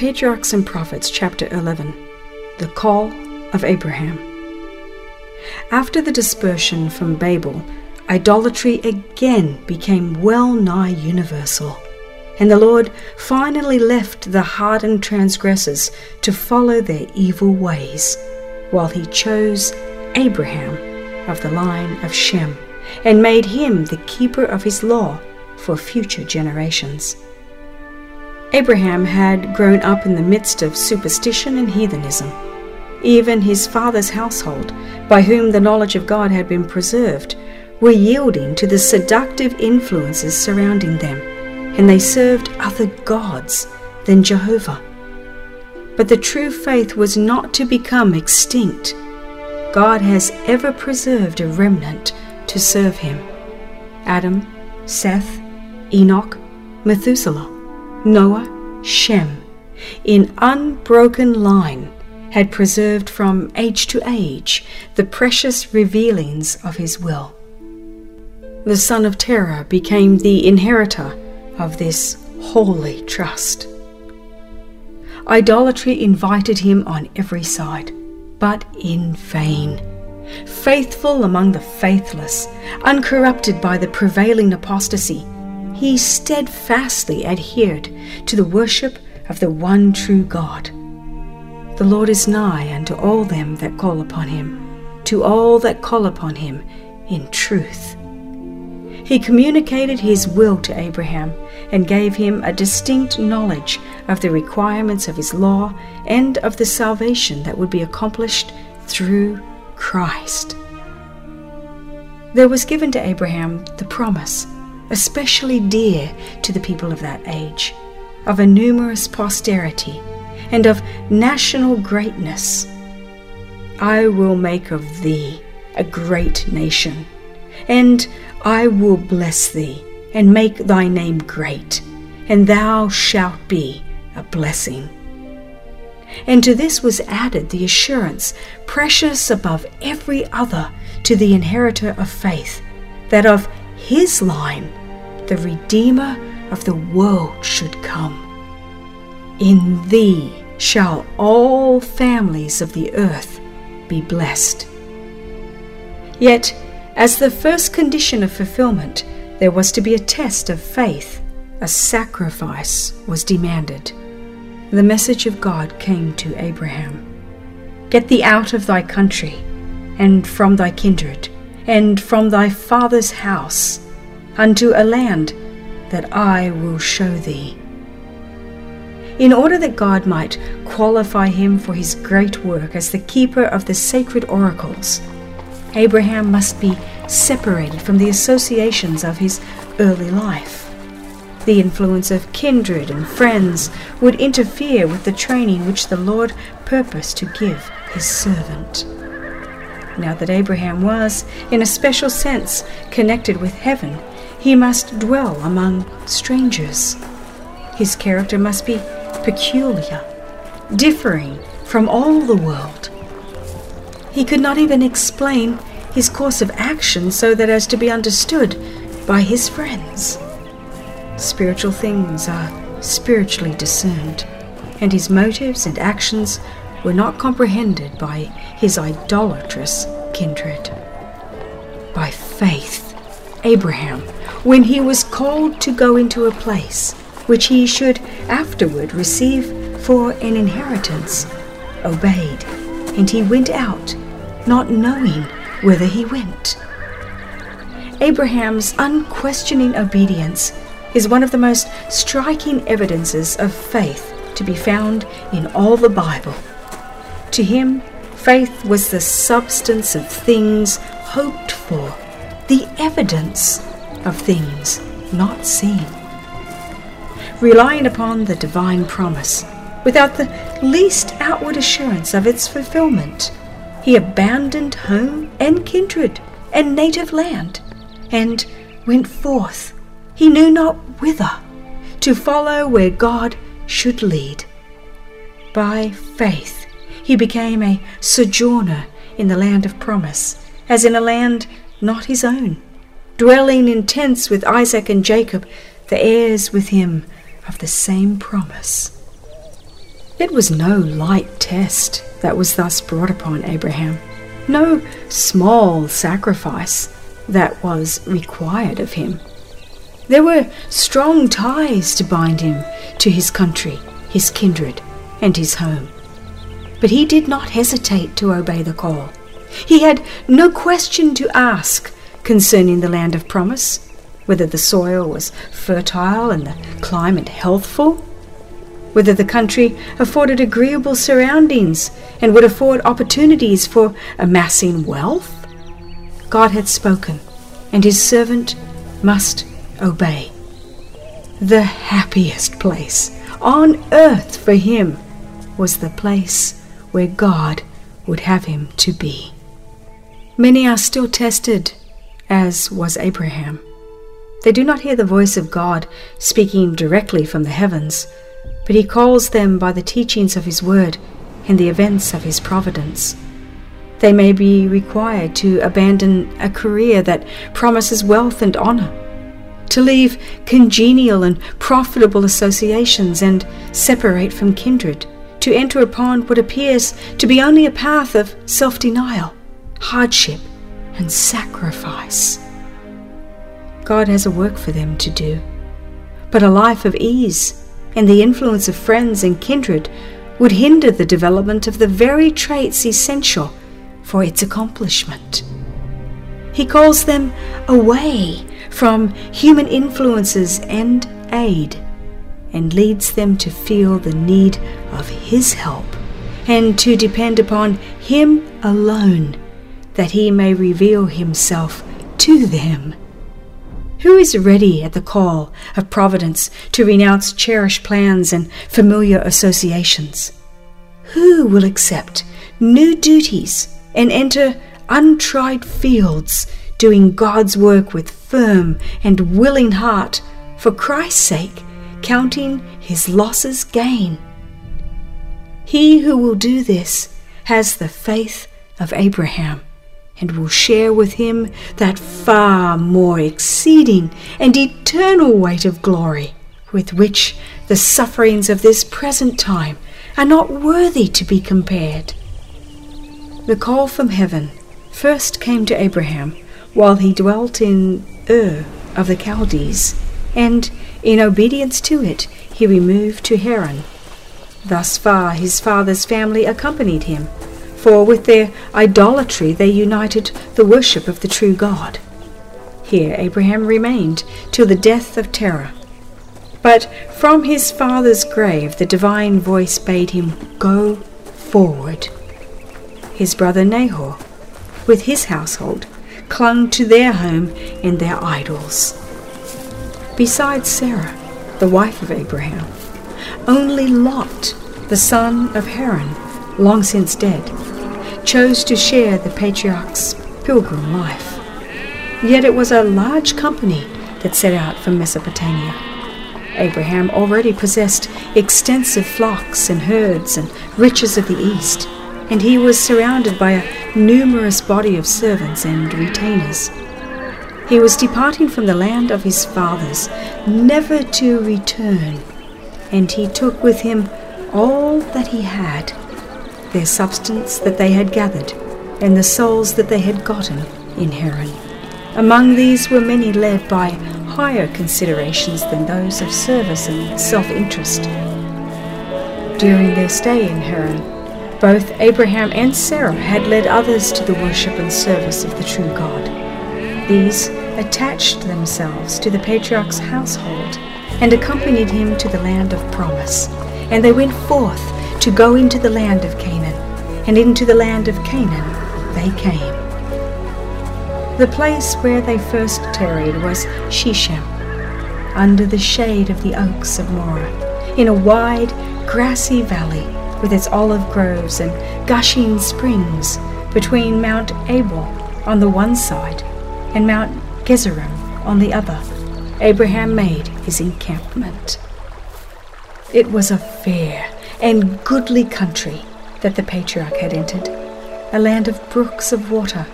Patriarchs and Prophets, chapter 11 The Call of Abraham. After the dispersion from Babel, idolatry again became well nigh universal, and the Lord finally left the hardened transgressors to follow their evil ways, while he chose Abraham of the line of Shem and made him the keeper of his law for future generations. Abraham had grown up in the midst of superstition and heathenism. Even his father's household, by whom the knowledge of God had been preserved, were yielding to the seductive influences surrounding them, and they served other gods than Jehovah. But the true faith was not to become extinct. God has ever preserved a remnant to serve him. Adam, Seth, Enoch, Methuselah. Noah, Shem, in unbroken line, had preserved from age to age the precious revealings of his will. The son of Terah became the inheritor of this holy trust. Idolatry invited him on every side, but in vain. Faithful among the faithless, uncorrupted by the prevailing apostasy, he steadfastly adhered to the worship of the one true God. The Lord is nigh unto all them that call upon him, to all that call upon him in truth. He communicated his will to Abraham and gave him a distinct knowledge of the requirements of his law and of the salvation that would be accomplished through Christ. There was given to Abraham the promise especially dear to the people of that age, of a numerous posterity, and of national greatness. I will make of thee a great nation, and I will bless thee, and make thy name great, and thou shalt be a blessing. And to this was added the assurance, precious above every other to the inheritor of faith, that of his line the Redeemer of the world should come. In thee shall all families of the earth be blessed. Yet, as the first condition of fulfillment, there was to be a test of faith. A sacrifice was demanded. The message of God came to Abraham Get thee out of thy country, and from thy kindred, and from thy father's house unto a land that I will show thee. In order that God might qualify him for his great work as the keeper of the sacred oracles, Abraham must be separated from the associations of his early life. The influence of kindred and friends would interfere with the training which the Lord purposed to give his servant. Now that Abraham was, in a special sense, connected with heaven, he must dwell among strangers. His character must be peculiar, differing from all the world. He could not even explain his course of action so that as to be understood by his friends. Spiritual things are spiritually discerned, and his motives and actions were not comprehended by his idolatrous kindred. By faith, Abraham when he was called to go into a place which he should afterward receive for an inheritance, obeyed, and he went out, not knowing whither he went. Abraham's unquestioning obedience is one of the most striking evidences of faith to be found in all the Bible. To him, faith was the substance of things hoped for, the evidence of things not seen. Relying upon the divine promise, without the least outward assurance of its fulfillment, he abandoned home and kindred and native land, and went forth, he knew not whither, to follow where God should lead. By faith, he became a sojourner in the land of promise, as in a land not his own dwelling in tents with Isaac and Jacob, the heirs with him of the same promise. It was no light test that was thus brought upon Abraham, no small sacrifice that was required of him. There were strong ties to bind him to his country, his kindred, and his home. But he did not hesitate to obey the call. He had no question to ask concerning the land of promise, whether the soil was fertile and the climate healthful, whether the country afforded agreeable surroundings and would afford opportunities for amassing wealth. God had spoken, and his servant must obey. The happiest place on earth for him was the place where God would have him to be. Many are still tested, as was Abraham. They do not hear the voice of God speaking directly from the heavens, but he calls them by the teachings of his word and the events of his providence. They may be required to abandon a career that promises wealth and honor, to leave congenial and profitable associations and separate from kindred, to enter upon what appears to be only a path of self denial, hardship, and sacrifice. God has a work for them to do, but a life of ease and the influence of friends and kindred would hinder the development of the very traits essential for its accomplishment. He calls them away from human influences and aid and leads them to feel the need of His help and to depend upon Him alone that He may reveal Himself to them. Who is ready at the call of Providence to renounce cherished plans and familiar associations? Who will accept new duties and enter untried fields, doing God's work with firm and willing heart, for Christ's sake, counting his losses gain? He who will do this has the faith of Abraham and will share with him that far more exceeding and eternal weight of glory with which the sufferings of this present time are not worthy to be compared. The call from heaven first came to Abraham while he dwelt in Ur of the Chaldees, and in obedience to it he removed to Haran. Thus far his father's family accompanied him for with their idolatry they united the worship of the true God. Here Abraham remained till the death of Terah. But from his father's grave the divine voice bade him go forward. His brother Nahor, with his household, clung to their home and their idols. Besides Sarah, the wife of Abraham, only Lot, the son of Haran, long since dead, chose to share the patriarch's pilgrim life. Yet it was a large company that set out from Mesopotamia. Abraham already possessed extensive flocks and herds and riches of the East, and he was surrounded by a numerous body of servants and retainers. He was departing from the land of his fathers, never to return, and he took with him all that he had their substance that they had gathered, and the souls that they had gotten in Haran. Among these were many led by higher considerations than those of service and self interest. During their stay in Haran, both Abraham and Sarah had led others to the worship and service of the true God. These attached themselves to the patriarch's household and accompanied him to the land of promise, and they went forth to go into the land of Canaan, and into the land of Canaan they came. The place where they first tarried was Shechem, under the shade of the oaks of Moreh, in a wide, grassy valley with its olive groves and gushing springs between Mount Ebal on the one side and Mount Gerizim on the other. Abraham made his encampment. It was a fair and goodly country that the patriarch had entered, a land of brooks of water,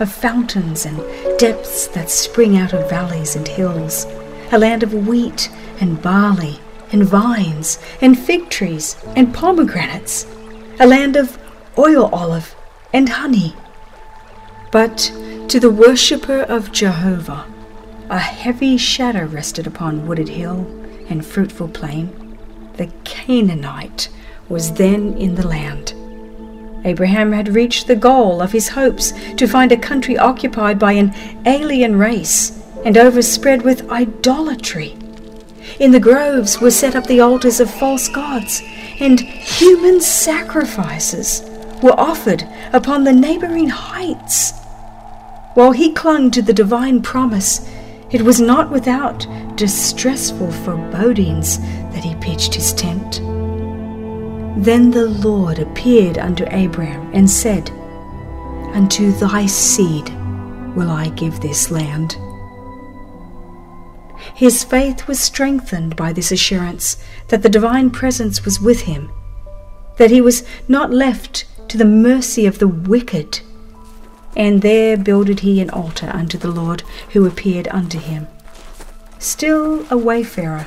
of fountains and depths that spring out of valleys and hills, a land of wheat and barley and vines and fig trees and pomegranates, a land of oil olive and honey. But to the worshipper of Jehovah, a heavy shadow rested upon wooded hill and fruitful plain. The Canaanite was then in the land. Abraham had reached the goal of his hopes to find a country occupied by an alien race and overspread with idolatry. In the groves were set up the altars of false gods, and human sacrifices were offered upon the neighboring heights. While he clung to the divine promise, it was not without distressful forebodings that he pitched his tent. Then the Lord appeared unto Abraham and said, Unto thy seed will I give this land. His faith was strengthened by this assurance that the divine presence was with him, that he was not left to the mercy of the wicked. And there builded he an altar unto the Lord who appeared unto him. Still a wayfarer,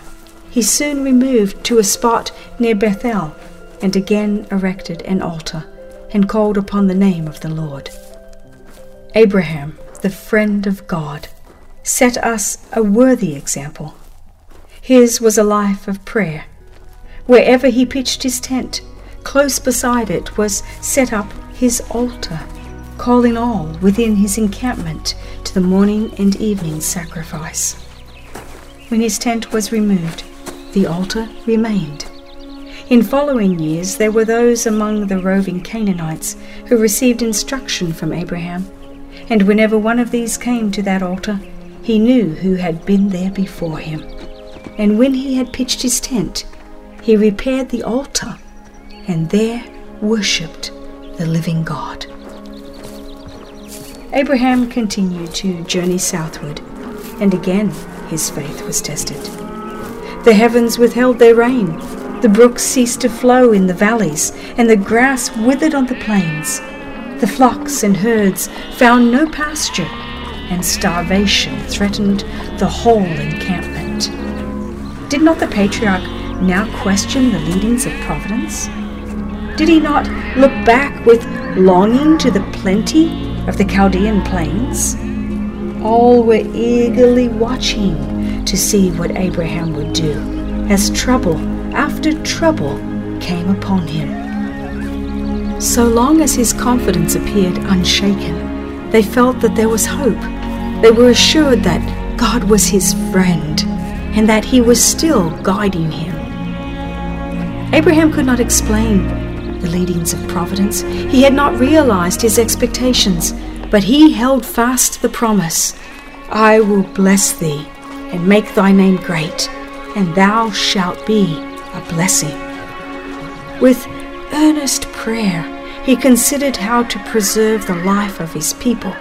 he soon removed to a spot near Bethel and again erected an altar, and called upon the name of the Lord. Abraham, the friend of God, set us a worthy example. His was a life of prayer. Wherever he pitched his tent, close beside it was set up his altar, calling all within his encampment to the morning and evening sacrifice. When his tent was removed, the altar remained in following years, there were those among the roving Canaanites who received instruction from Abraham, and whenever one of these came to that altar, he knew who had been there before him. And when he had pitched his tent, he repaired the altar, and there worshipped the living God. Abraham continued to journey southward, and again his faith was tested. The heavens withheld their rain, the brooks ceased to flow in the valleys, and the grass withered on the plains. The flocks and herds found no pasture, and starvation threatened the whole encampment. Did not the patriarch now question the leadings of providence? Did he not look back with longing to the plenty of the Chaldean plains? All were eagerly watching to see what Abraham would do as trouble after trouble came upon him. So long as his confidence appeared unshaken, they felt that there was hope. They were assured that God was his friend and that he was still guiding him. Abraham could not explain the leadings of providence. He had not realized his expectations, but he held fast the promise I will bless thee and make thy name great, and thou shalt be a blessing. With earnest prayer, he considered how to preserve the life of his people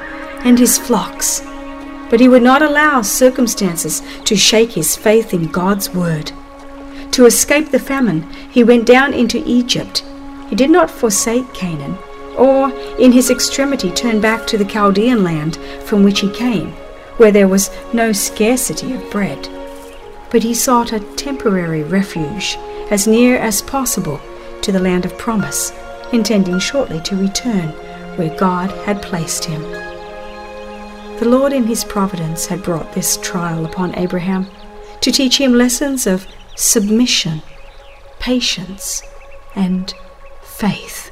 and his flocks, but he would not allow circumstances to shake his faith in God's word. To escape the famine, he went down into Egypt. He did not forsake Canaan, or in his extremity turn back to the Chaldean land from which he came, where there was no scarcity of bread but he sought a temporary refuge as near as possible to the land of promise, intending shortly to return where God had placed him. The Lord in his providence had brought this trial upon Abraham to teach him lessons of submission, patience, and faith.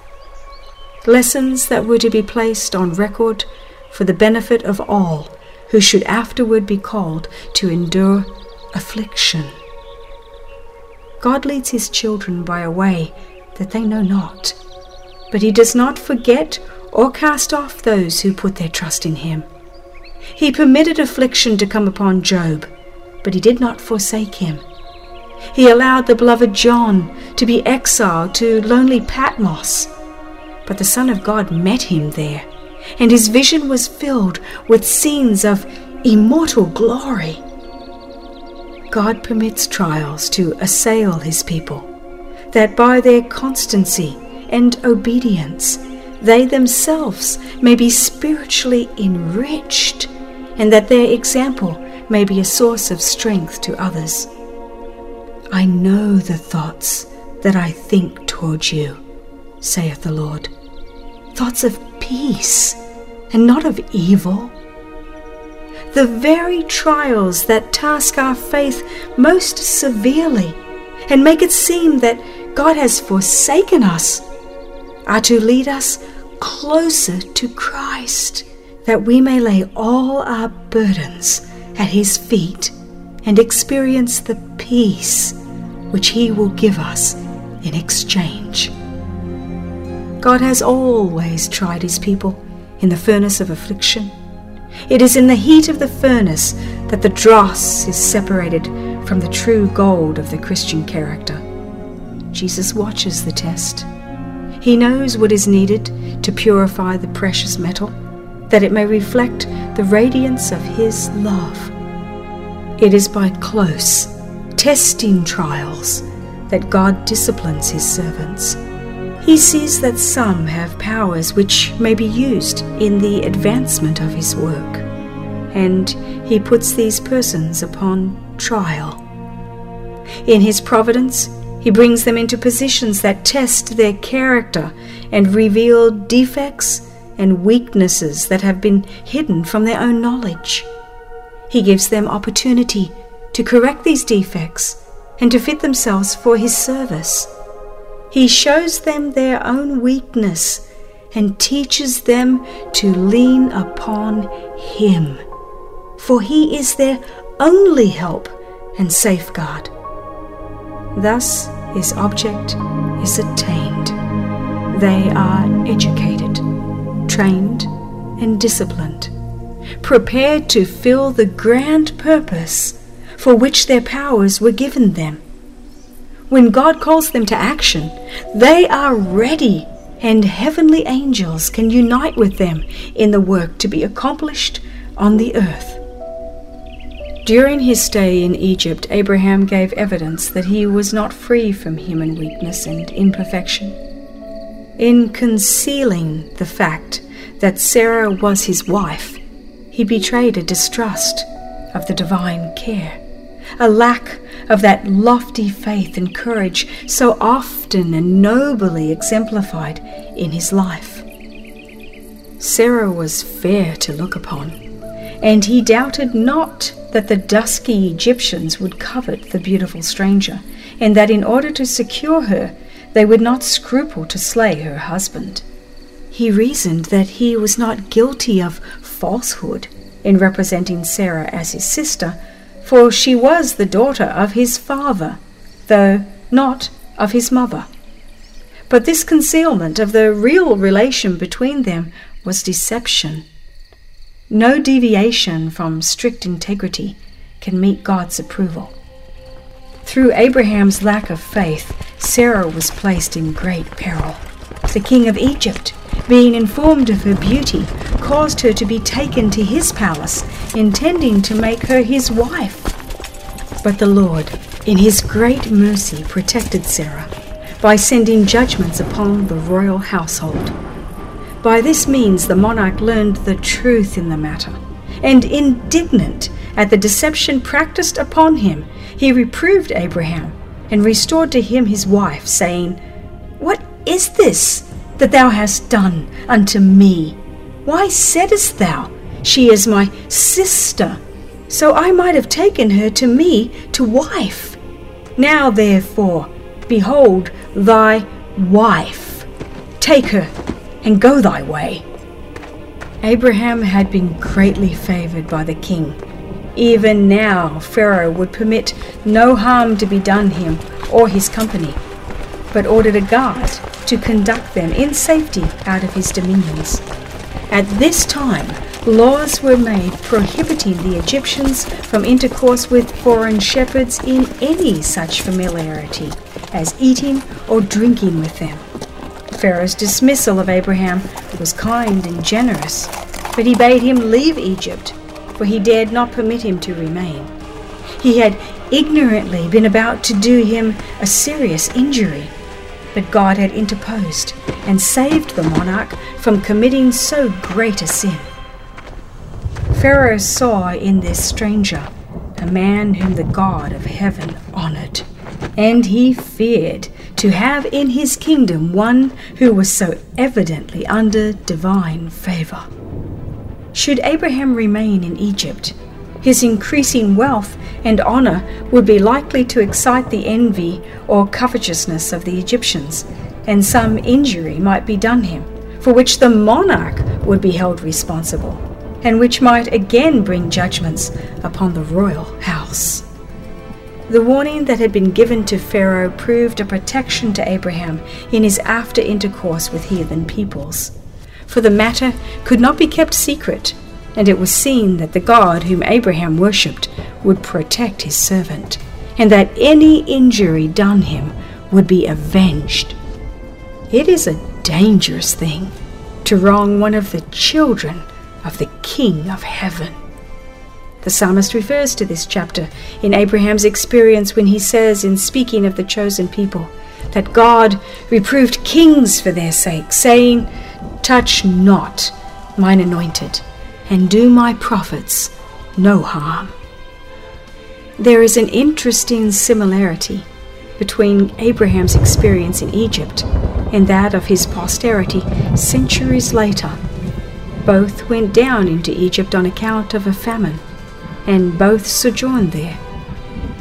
Lessons that were to be placed on record for the benefit of all who should afterward be called to endure affliction. God leads his children by a way that they know not, but he does not forget or cast off those who put their trust in him. He permitted affliction to come upon Job, but he did not forsake him. He allowed the beloved John to be exiled to lonely Patmos, but the Son of God met him there, and his vision was filled with scenes of immortal glory. God permits trials to assail his people, that by their constancy and obedience they themselves may be spiritually enriched, and that their example may be a source of strength to others. I know the thoughts that I think towards you, saith the Lord. Thoughts of peace and not of evil. The very trials that task our faith most severely and make it seem that God has forsaken us are to lead us closer to Christ, that we may lay all our burdens at His feet and experience the peace which He will give us in exchange. God has always tried His people in the furnace of affliction. It is in the heat of the furnace that the dross is separated from the true gold of the Christian character. Jesus watches the test. He knows what is needed to purify the precious metal, that it may reflect the radiance of His love. It is by close, testing trials that God disciplines his servants. He sees that some have powers which may be used in the advancement of his work, and he puts these persons upon trial. In his providence, he brings them into positions that test their character and reveal defects and weaknesses that have been hidden from their own knowledge. He gives them opportunity to correct these defects and to fit themselves for his service. He shows them their own weakness and teaches them to lean upon him, for he is their only help and safeguard. Thus, his object is attained. They are educated, trained, and disciplined, prepared to fill the grand purpose for which their powers were given them. When God calls them to action, they are ready, and heavenly angels can unite with them in the work to be accomplished on the earth. During his stay in Egypt, Abraham gave evidence that he was not free from human weakness and imperfection. In concealing the fact that Sarah was his wife, he betrayed a distrust of the divine care a lack of that lofty faith and courage so often and nobly exemplified in his life. Sarah was fair to look upon, and he doubted not that the dusky Egyptians would covet the beautiful stranger, and that in order to secure her, they would not scruple to slay her husband. He reasoned that he was not guilty of falsehood in representing Sarah as his sister, for she was the daughter of his father, though not of his mother. But this concealment of the real relation between them was deception. No deviation from strict integrity can meet God's approval. Through Abraham's lack of faith, Sarah was placed in great peril. The king of Egypt, being informed of her beauty, caused her to be taken to his palace, intending to make her his wife. But the Lord, in his great mercy, protected Sarah by sending judgments upon the royal household. By this means, the monarch learned the truth in the matter, and indignant at the deception practiced upon him, he reproved Abraham and restored to him his wife, saying, What is this that thou hast done unto me? Why saidst thou, She is my sister? So I might have taken her to me to wife. Now therefore, behold thy wife. Take her and go thy way. Abraham had been greatly favored by the king. Even now, Pharaoh would permit no harm to be done him or his company, but ordered a guard to conduct them in safety out of his dominions. At this time, laws were made prohibiting the Egyptians from intercourse with foreign shepherds in any such familiarity as eating or drinking with them. Pharaoh's dismissal of Abraham was kind and generous, but he bade him leave Egypt, for he dared not permit him to remain. He had ignorantly been about to do him a serious injury but God had interposed and saved the monarch from committing so great a sin. Pharaoh saw in this stranger a man whom the God of heaven honored. and he feared to have in his kingdom one who was so evidently under divine favor. Should Abraham remain in Egypt, his increasing wealth and honor would be likely to excite the envy or covetousness of the Egyptians, and some injury might be done him, for which the monarch would be held responsible, and which might again bring judgments upon the royal house. The warning that had been given to Pharaoh proved a protection to Abraham in his after intercourse with heathen peoples. For the matter could not be kept secret, and it was seen that the God whom Abraham worshipped would protect his servant, and that any injury done him would be avenged. It is a dangerous thing to wrong one of the children of the King of Heaven. The psalmist refers to this chapter in Abraham's experience when he says, in speaking of the chosen people, that God reproved kings for their sake, saying, Touch not mine anointed, and do my prophets no harm. There is an interesting similarity between Abraham's experience in Egypt and that of his posterity centuries later. Both went down into Egypt on account of a famine and both sojourned there.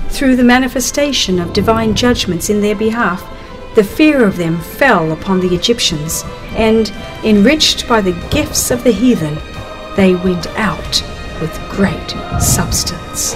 Through the manifestation of divine judgments in their behalf, the fear of them fell upon the Egyptians, and, enriched by the gifts of the heathen, they went out with great substance.